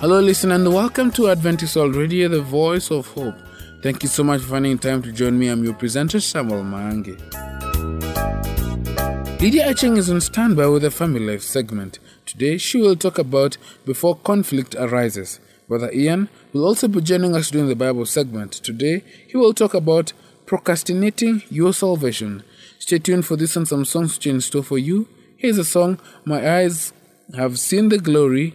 Hello, listener, and welcome to Adventist Radio, the voice of hope. Thank you so much for finding time to join me. I'm your presenter, Samuel Mange. Lydia Acheng is on standby with the Family Life segment. Today, she will talk about before conflict arises. Brother Ian will also be joining us during the Bible segment. Today, he will talk about procrastinating your salvation. Stay tuned for this and some songs in store for you. Here's a song, My Eyes Have Seen the Glory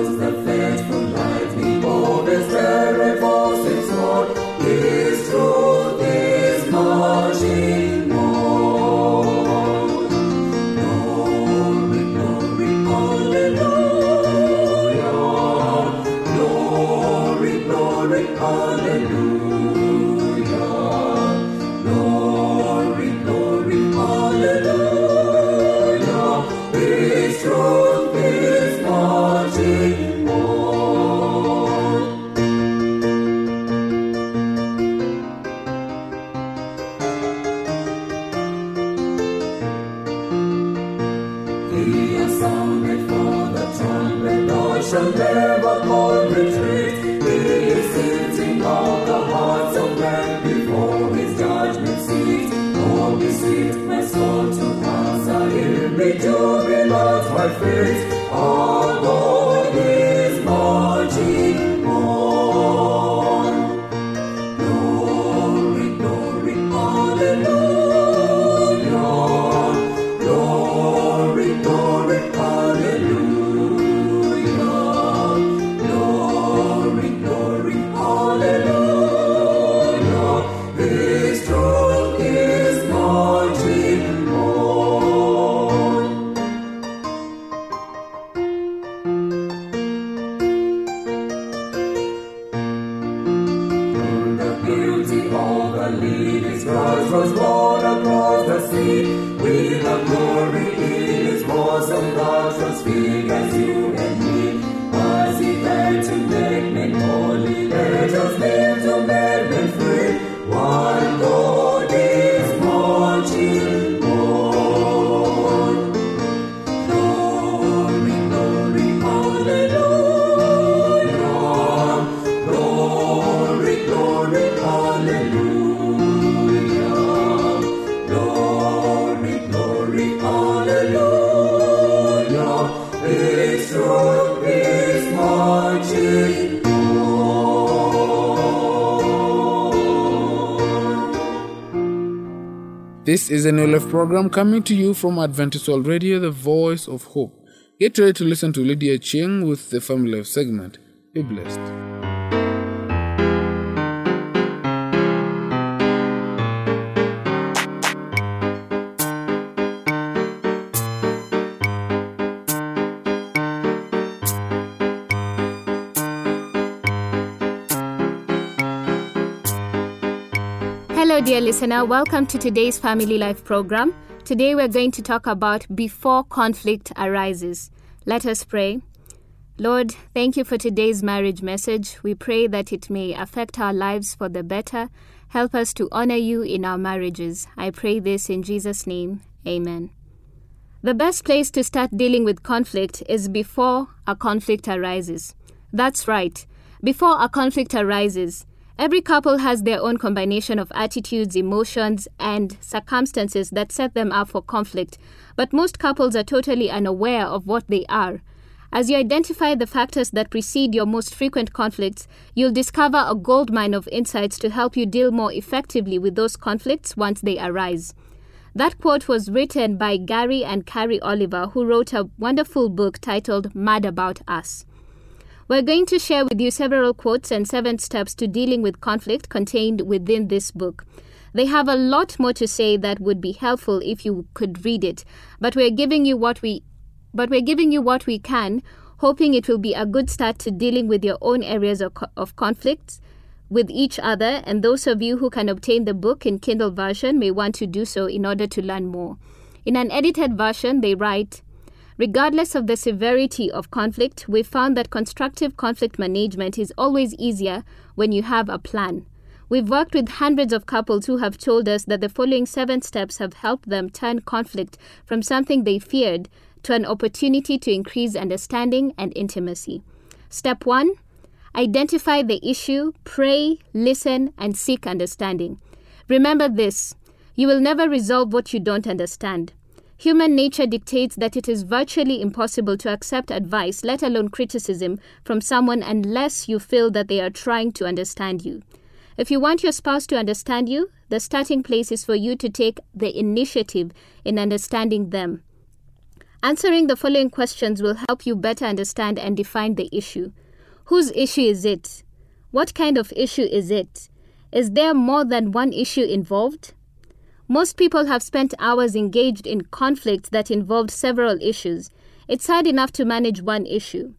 Spirit. This is a New Life program coming to you from Adventist World Radio, the voice of hope. Get ready to listen to Lydia Acheng with the Family Life segment. Be blessed. Dear listener. Welcome to today's Family Life program. Today we're going to talk about before conflict arises. Let us pray. Lord, thank you for today's marriage message. We pray that it may affect our lives for the better. Help us to honor you in our marriages. I pray this in Jesus' name. Amen. The best place to start dealing with conflict is before a conflict arises. That's right. Before a conflict arises, Every couple has their own combination of attitudes, emotions, and circumstances that set them up for conflict, but most couples are totally unaware of what they are. As you identify the factors that precede your most frequent conflicts, you'll discover a goldmine of insights to help you deal more effectively with those conflicts once they arise. That quote was written by Gary and Carrie Oliver, who wrote a wonderful book titled Mad About Us. We're going to share with you several quotes and seven steps to dealing with conflict contained within this book. They have a lot more to say that would be helpful if you could read it, but we're giving you what we but we're giving you what we can, hoping it will be a good start to dealing with your own areas of, of conflicts with each other, and those of you who can obtain the book in Kindle version may want to do so in order to learn more. In an edited version, they write, Regardless of the severity of conflict, we found that constructive conflict management is always easier when you have a plan. We've worked with hundreds of couples who have told us that the following seven steps have helped them turn conflict from something they feared to an opportunity to increase understanding and intimacy. Step one identify the issue, pray, listen, and seek understanding. Remember this you will never resolve what you don't understand. Human nature dictates that it is virtually impossible to accept advice, let alone criticism, from someone unless you feel that they are trying to understand you. If you want your spouse to understand you, the starting place is for you to take the initiative in understanding them. Answering the following questions will help you better understand and define the issue. Whose issue is it? What kind of issue is it? Is there more than one issue involved? Most people have spent hours engaged in conflicts that involved several issues. It's hard enough to manage one issue.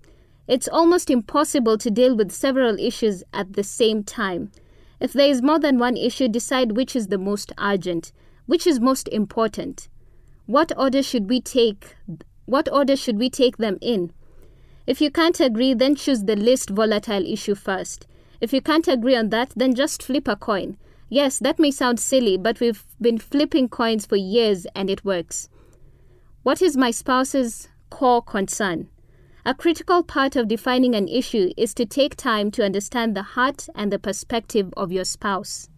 It's almost impossible to deal with several issues at the same time. If there is more than one issue, decide which is the most urgent, which is most important. What order should we take? What order should we take them in? If you can't agree, then choose the least volatile issue first. If you can't agree on that, then just flip a coin. Yes, that may sound silly, but we've been flipping coins for years and it works. What is my spouse's core concern? A critical part of defining an issue is to take time to understand the heart and the perspective of your spouse.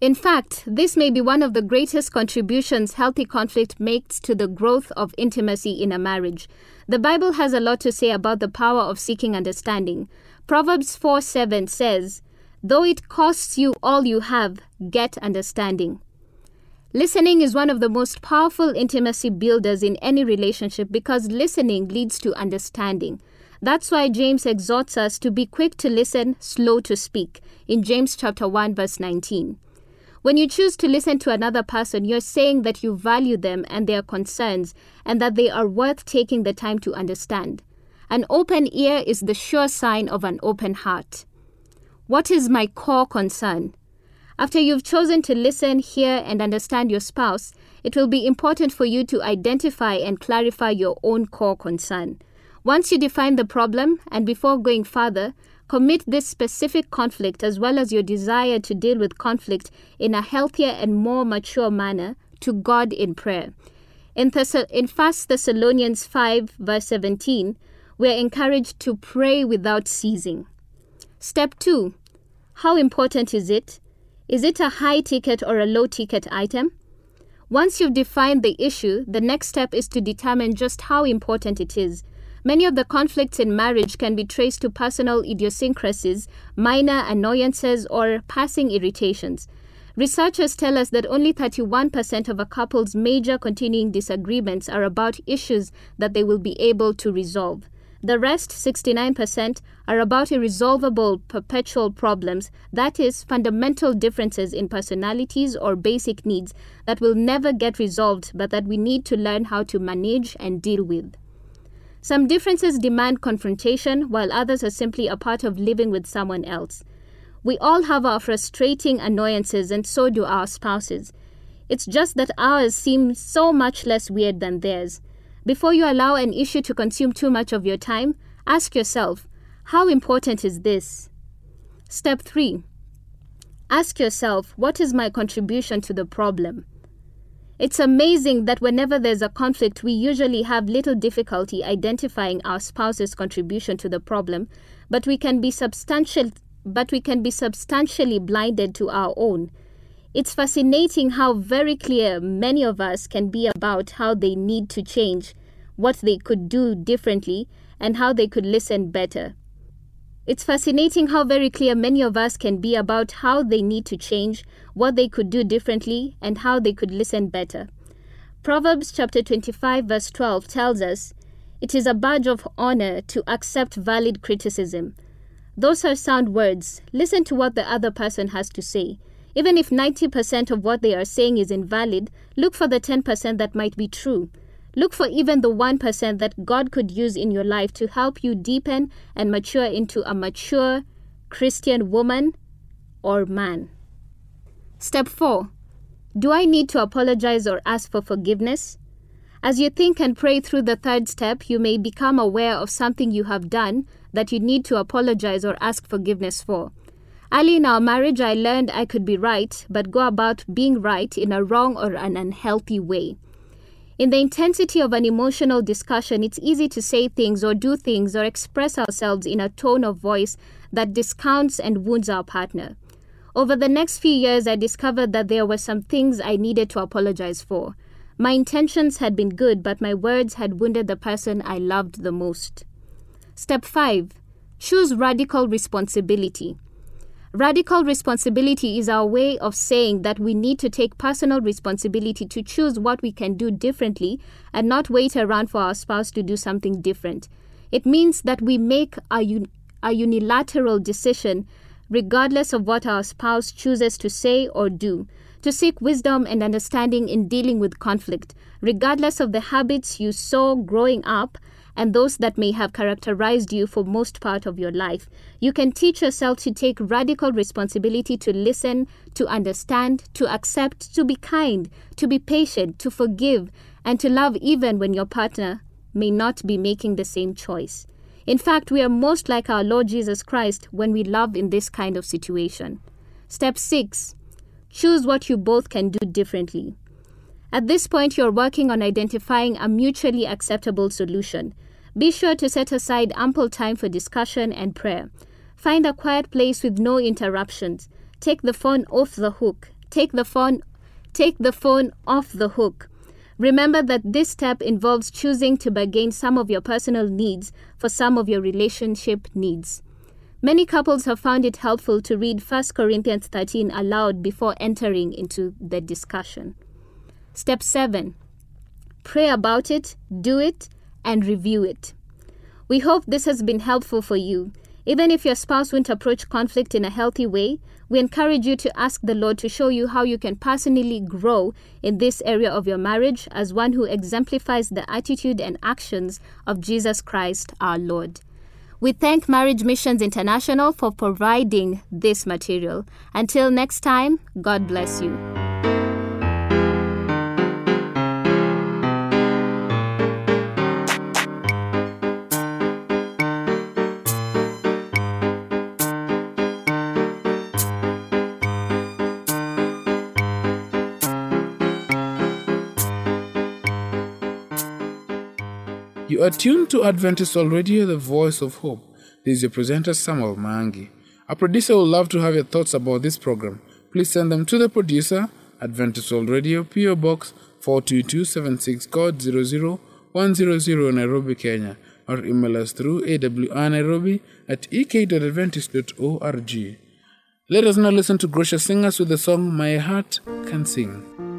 In fact, this may be one of the greatest contributions healthy conflict makes to the growth of intimacy in a marriage. The Bible has a lot to say about the power of seeking understanding. Proverbs 4 7 says, Though it costs you all you have, get understanding. Listening is one of the most powerful intimacy builders in any relationship because listening leads to understanding. That's why James exhorts us to be quick to listen, slow to speak, in James chapter 1 verse 19. When you choose to listen to another person, you're saying that you value them and their concerns and that they are worth taking the time to understand. An open ear is the sure sign of an open heart. What is my core concern? After you've chosen to listen, hear, and understand your spouse, it will be important for you to identify and clarify your own core concern. Once you define the problem, and before going further, commit this specific conflict as well as your desire to deal with conflict in a healthier and more mature manner to God in prayer. In, Thess- in 1 Thessalonians 5, verse 17, we are encouraged to pray without ceasing. Step 2 how important is it? Is it a high ticket or a low ticket item? Once you've defined the issue, the next step is to determine just how important it is. Many of the conflicts in marriage can be traced to personal idiosyncrasies, minor annoyances, or passing irritations. Researchers tell us that only 31% of a couple's major continuing disagreements are about issues that they will be able to resolve. The rest, 69%, are about irresolvable perpetual problems, that is, fundamental differences in personalities or basic needs that will never get resolved but that we need to learn how to manage and deal with. Some differences demand confrontation, while others are simply a part of living with someone else. We all have our frustrating annoyances, and so do our spouses. It's just that ours seem so much less weird than theirs. Before you allow an issue to consume too much of your time, ask yourself, how important is this? Step 3. Ask yourself, what is my contribution to the problem? It's amazing that whenever there's a conflict, we usually have little difficulty identifying our spouse's contribution to the problem, but we can be substantial but we can be substantially blinded to our own. It's fascinating how very clear many of us can be about how they need to change, what they could do differently, and how they could listen better. It's fascinating how very clear many of us can be about how they need to change, what they could do differently, and how they could listen better. Proverbs chapter 25 verse 12 tells us, "It is a badge of honor to accept valid criticism." Those are sound words. Listen to what the other person has to say. Even if 90% of what they are saying is invalid, look for the 10% that might be true. Look for even the 1% that God could use in your life to help you deepen and mature into a mature Christian woman, or man. Step 4. Do I need to apologize or ask for forgiveness? As you think and pray through the third step, you may become aware of something you have done that you need to apologize or ask forgiveness for. Early in our marriage, I learned I could be right, but go about being right in a wrong or an unhealthy way. In the intensity of an emotional discussion, it's easy to say things or do things or express ourselves in a tone of voice that discounts and wounds our partner. Over the next few years, I discovered that there were some things I needed to apologize for. My intentions had been good, but my words had wounded the person I loved the most. Step 5 Choose radical responsibility. Radical responsibility is our way of saying that we need to take personal responsibility to choose what we can do differently and not wait around for our spouse to do something different. It means that we make a, un- a unilateral decision regardless of what our spouse chooses to say or do to seek wisdom and understanding in dealing with conflict, regardless of the habits you saw growing up and those that may have characterized you for most part of your life. You can teach yourself to take radical responsibility to listen, to understand, to accept, to be kind, to be patient, to forgive, and to love even when your partner may not be making the same choice. In fact, we are most like our Lord Jesus Christ when we love in this kind of situation. Step 6 Choose what you both can do differently. At this point, you're working on identifying a mutually acceptable solution. Be sure to set aside ample time for discussion and prayer. Find a quiet place with no interruptions. Take the phone off the hook. Take the phone take the phone off the hook. Remember that this step involves choosing to bargain some of your personal needs for some of your relationship needs. Many couples have found it helpful to read 1 Corinthians 13 aloud before entering into the discussion. Step 7 Pray about it, do it, and review it. We hope this has been helpful for you. Even if your spouse won't approach conflict in a healthy way, we encourage you to ask the Lord to show you how you can personally grow in this area of your marriage as one who exemplifies the attitude and actions of Jesus Christ our Lord. We thank Marriage Missions International for providing this material. Until next time, God bless you. You are tuned to Adventist Radio, the voice of hope. This is your presenter, Samuel Mangi. Our producer would love to have your thoughts about this program. Please send them to the producer, Adventist World Radio, PO Box 42276, code 00100, Nairobi, Kenya, or email us through awnairobi at ek.adventist.org. Let us now listen to Gracious Singers with the song My Heart Can Sing.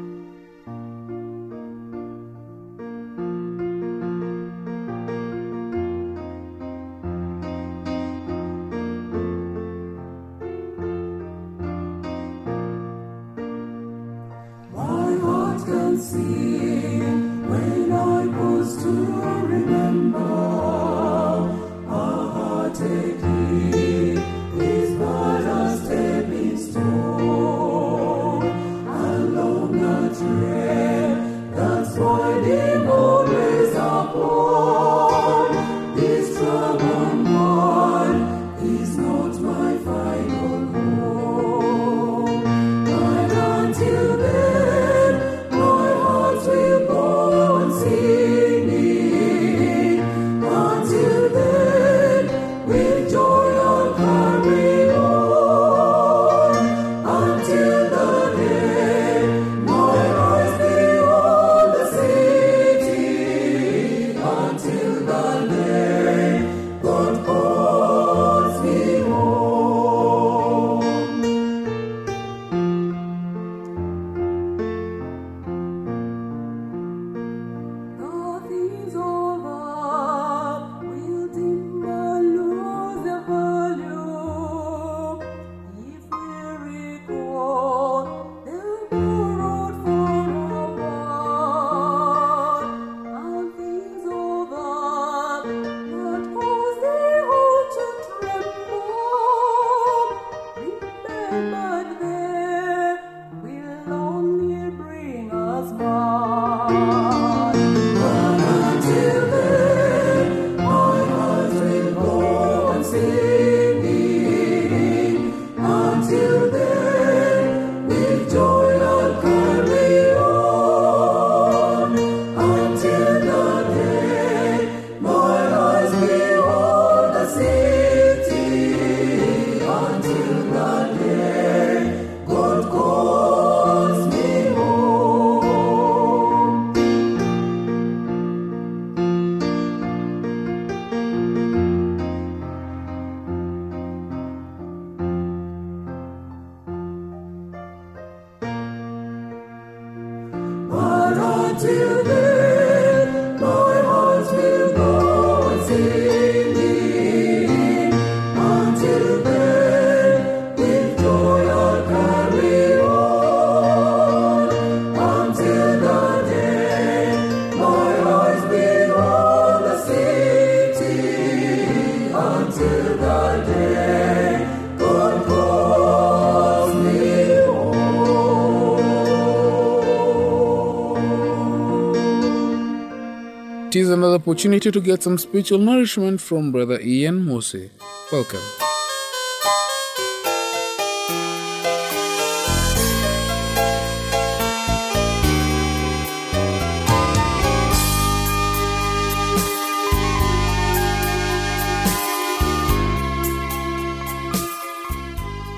It is another opportunity to get some spiritual nourishment from Brother Ian Mose. Welcome.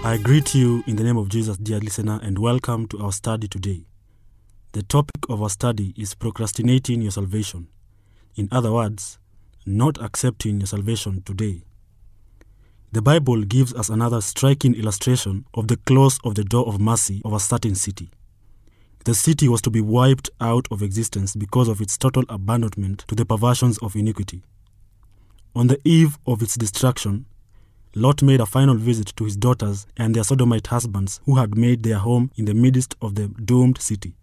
I greet you in the name of Jesus, dear listener, and welcome to our study today. The topic of our study is procrastinating your salvation. In other words, not accepting your salvation today. The Bible gives us another striking illustration of the close of the door of mercy of a certain city. The city was to be wiped out of existence because of its total abandonment to the perversions of iniquity. On the eve of its destruction, Lot made a final visit to his daughters and their sodomite husbands who had made their home in the midst of the doomed city.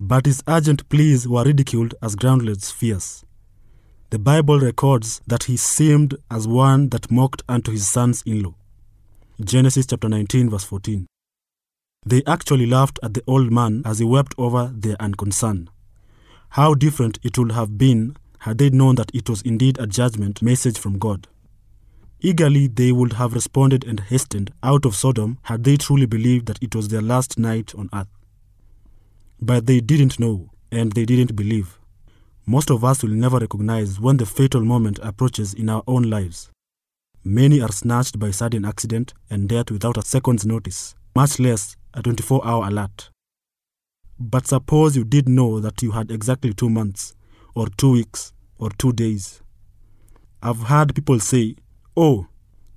But his urgent pleas were ridiculed as groundless fears. The Bible records that he seemed as one that mocked unto his sons in law. Genesis chapter 19, verse 14. They actually laughed at the old man as he wept over their unconcern. How different it would have been had they known that it was indeed a judgment message from God. Eagerly they would have responded and hastened out of Sodom had they truly believed that it was their last night on earth. But they didn't know, and they didn't believe. Most of us will never recognize when the fatal moment approaches in our own lives. Many are snatched by sudden accident and death without a second's notice, much less a 24 hour alert. But suppose you did know that you had exactly two months, or two weeks, or two days. I've heard people say, Oh,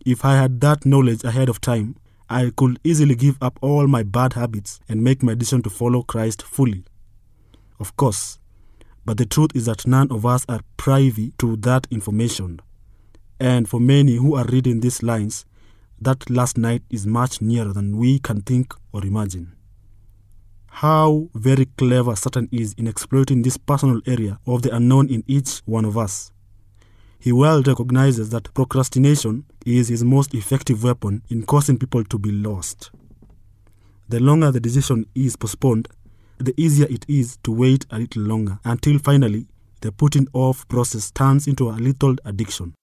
if I had that knowledge ahead of time, I could easily give up all my bad habits and make my decision to follow Christ fully. Of course, but the truth is that none of us are privy to that information. And for many who are reading these lines, that last night is much nearer than we can think or imagine. How very clever Satan is in exploiting this personal area of the unknown in each one of us. He well recognizes that procrastination is his most effective weapon in causing people to be lost. The longer the decision is postponed, the easier it is to wait a little longer until finally the putting off process turns into a little addiction.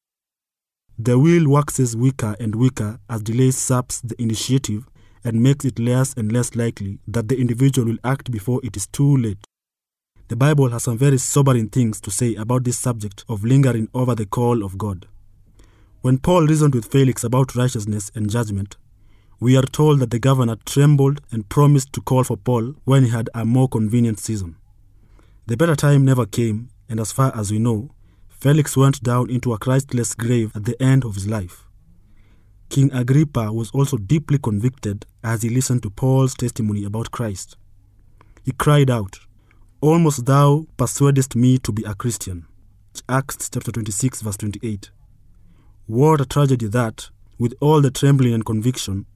The will waxes weaker and weaker as delay saps the initiative and makes it less and less likely that the individual will act before it is too late. The Bible has some very sobering things to say about this subject of lingering over the call of God. When Paul reasoned with Felix about righteousness and judgment, we are told that the governor trembled and promised to call for Paul when he had a more convenient season. The better time never came, and as far as we know, Felix went down into a Christless grave at the end of his life. King Agrippa was also deeply convicted as he listened to Paul's testimony about Christ. He cried out, Almost thou persuadest me to be a Christian. Acts chapter 26, verse 28. What a tragedy that, with all the trembling and conviction,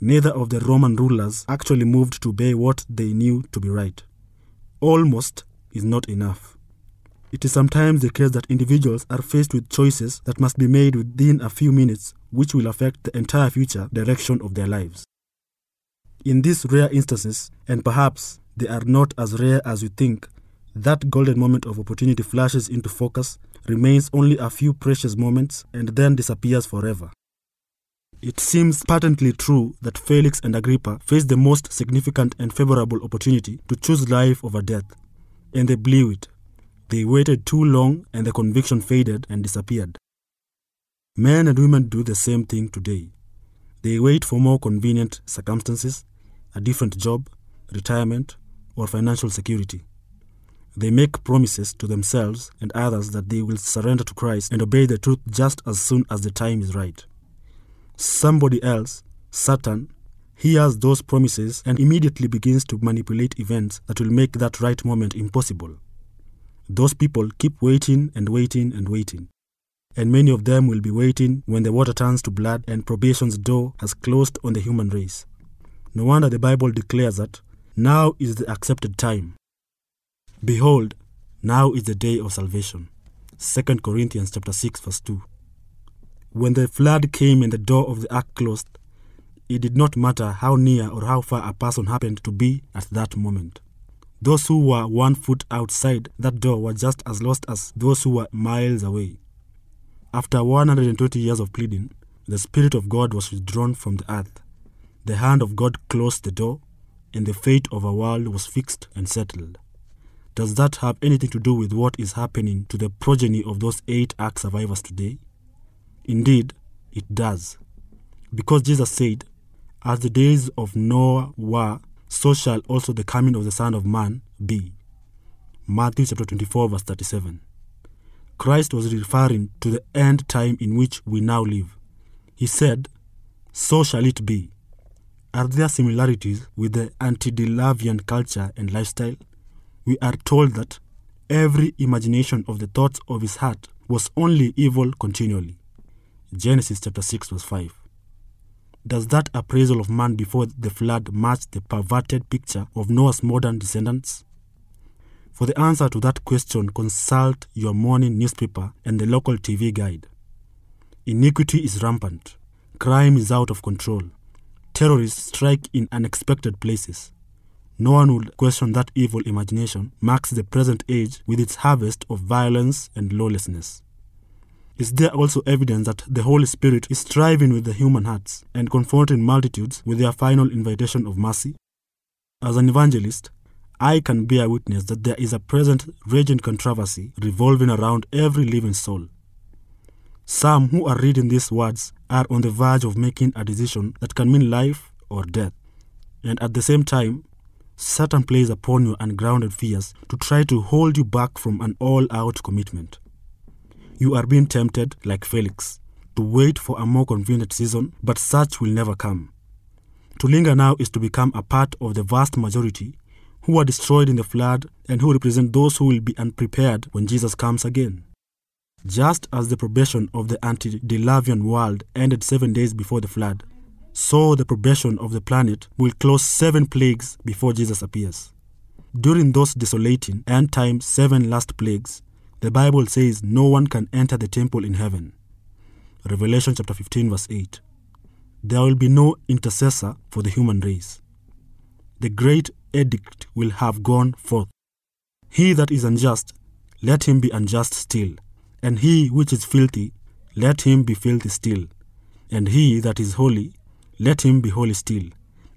neither of the Roman rulers actually moved to obey what they knew to be right. Almost is not enough. It is sometimes the case that individuals are faced with choices that must be made within a few minutes, which will affect the entire future direction of their lives. In these rare instances, and perhaps they are not as rare as you think, that golden moment of opportunity flashes into focus, remains only a few precious moments, and then disappears forever. It seems patently true that Felix and Agrippa faced the most significant and favorable opportunity to choose life over death, and they blew it. They waited too long, and the conviction faded and disappeared. Men and women do the same thing today. They wait for more convenient circumstances, a different job, retirement, or financial security. They make promises to themselves and others that they will surrender to Christ and obey the truth just as soon as the time is right. Somebody else, Satan, hears those promises and immediately begins to manipulate events that will make that right moment impossible. Those people keep waiting and waiting and waiting. And many of them will be waiting when the water turns to blood and probation's door has closed on the human race. No wonder the Bible declares that now is the accepted time. Behold, now is the day of salvation. 2 Corinthians chapter 6 verse 2. When the flood came and the door of the ark closed, it did not matter how near or how far a person happened to be at that moment. Those who were one foot outside that door were just as lost as those who were miles away. After 120 years of pleading, the Spirit of God was withdrawn from the earth. The hand of God closed the door, and the fate of our world was fixed and settled. Does that have anything to do with what is happening to the progeny of those eight ark survivors today? Indeed, it does. Because Jesus said, As the days of Noah were, so shall also the coming of the Son of Man be. Matthew chapter 24, verse 37. Christ was referring to the end time in which we now live. He said, So shall it be. Are there similarities with the antediluvian culture and lifestyle? We are told that every imagination of the thoughts of his heart was only evil continually. Genesis chapter 6 verse 5. Does that appraisal of man before the flood match the perverted picture of Noah's modern descendants? For the answer to that question, consult your morning newspaper and the local TV guide. Iniquity is rampant. Crime is out of control. Terrorists strike in unexpected places. No one would question that evil imagination marks the present age with its harvest of violence and lawlessness. Is there also evidence that the Holy Spirit is striving with the human hearts and confronting multitudes with their final invitation of mercy? As an evangelist, I can bear witness that there is a present raging controversy revolving around every living soul. Some who are reading these words are on the verge of making a decision that can mean life or death. And at the same time, Satan plays upon your ungrounded fears to try to hold you back from an all out commitment. You are being tempted, like Felix, to wait for a more convenient season, but such will never come. To linger now is to become a part of the vast majority who are destroyed in the flood and who represent those who will be unprepared when Jesus comes again. Just as the probation of the antediluvian world ended seven days before the flood, so the probation of the planet will close seven plagues before Jesus appears. During those desolating end time seven last plagues, the Bible says no one can enter the temple in heaven. Revelation chapter 15, verse 8. There will be no intercessor for the human race. The great edict will have gone forth. He that is unjust, let him be unjust still. And he which is filthy, let him be filthy still. And he that is holy, let him be holy still.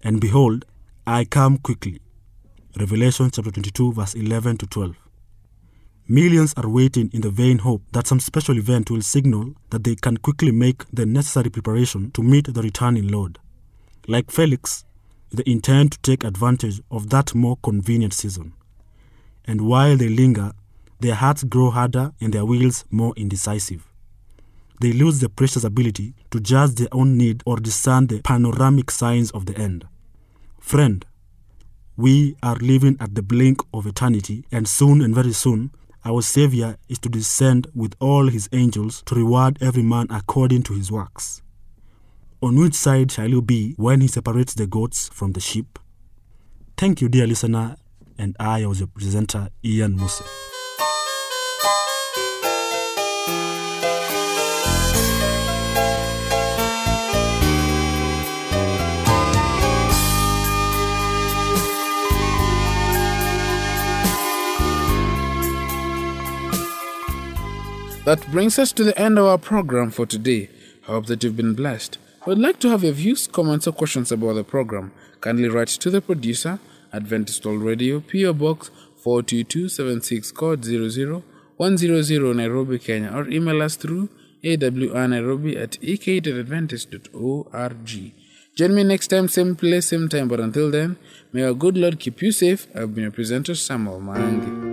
And behold, I come quickly. Revelation chapter 22, verse 11 to 12. Millions are waiting in the vain hope that some special event will signal that they can quickly make the necessary preparation to meet the returning Lord. Like Felix, they intend to take advantage of that more convenient season. And while they linger, their hearts grow harder and their wills more indecisive. They lose the precious ability to judge their own need or discern the panoramic signs of the end. Friend, we are living at the blink of eternity, and soon and very soon, our Savior is to descend with all his angels to reward every man according to his works. On which side shall you be when he separates the goats from the sheep? Thank you, dear listener, and I was your presenter, Ian Musa. That brings us to the end of our program for today. I hope that you've been blessed. Would like to have your views, comments, or questions about the program. Kindly write to the producer, Adventist World Radio, PO Box 42276, code 00100 Nairobi, Kenya, or email us through awrnairobi at ek.adventist.org. Join me next time, same place, same time. But until then, may our good Lord keep you safe. I've been your presenter, Samuel Marangi.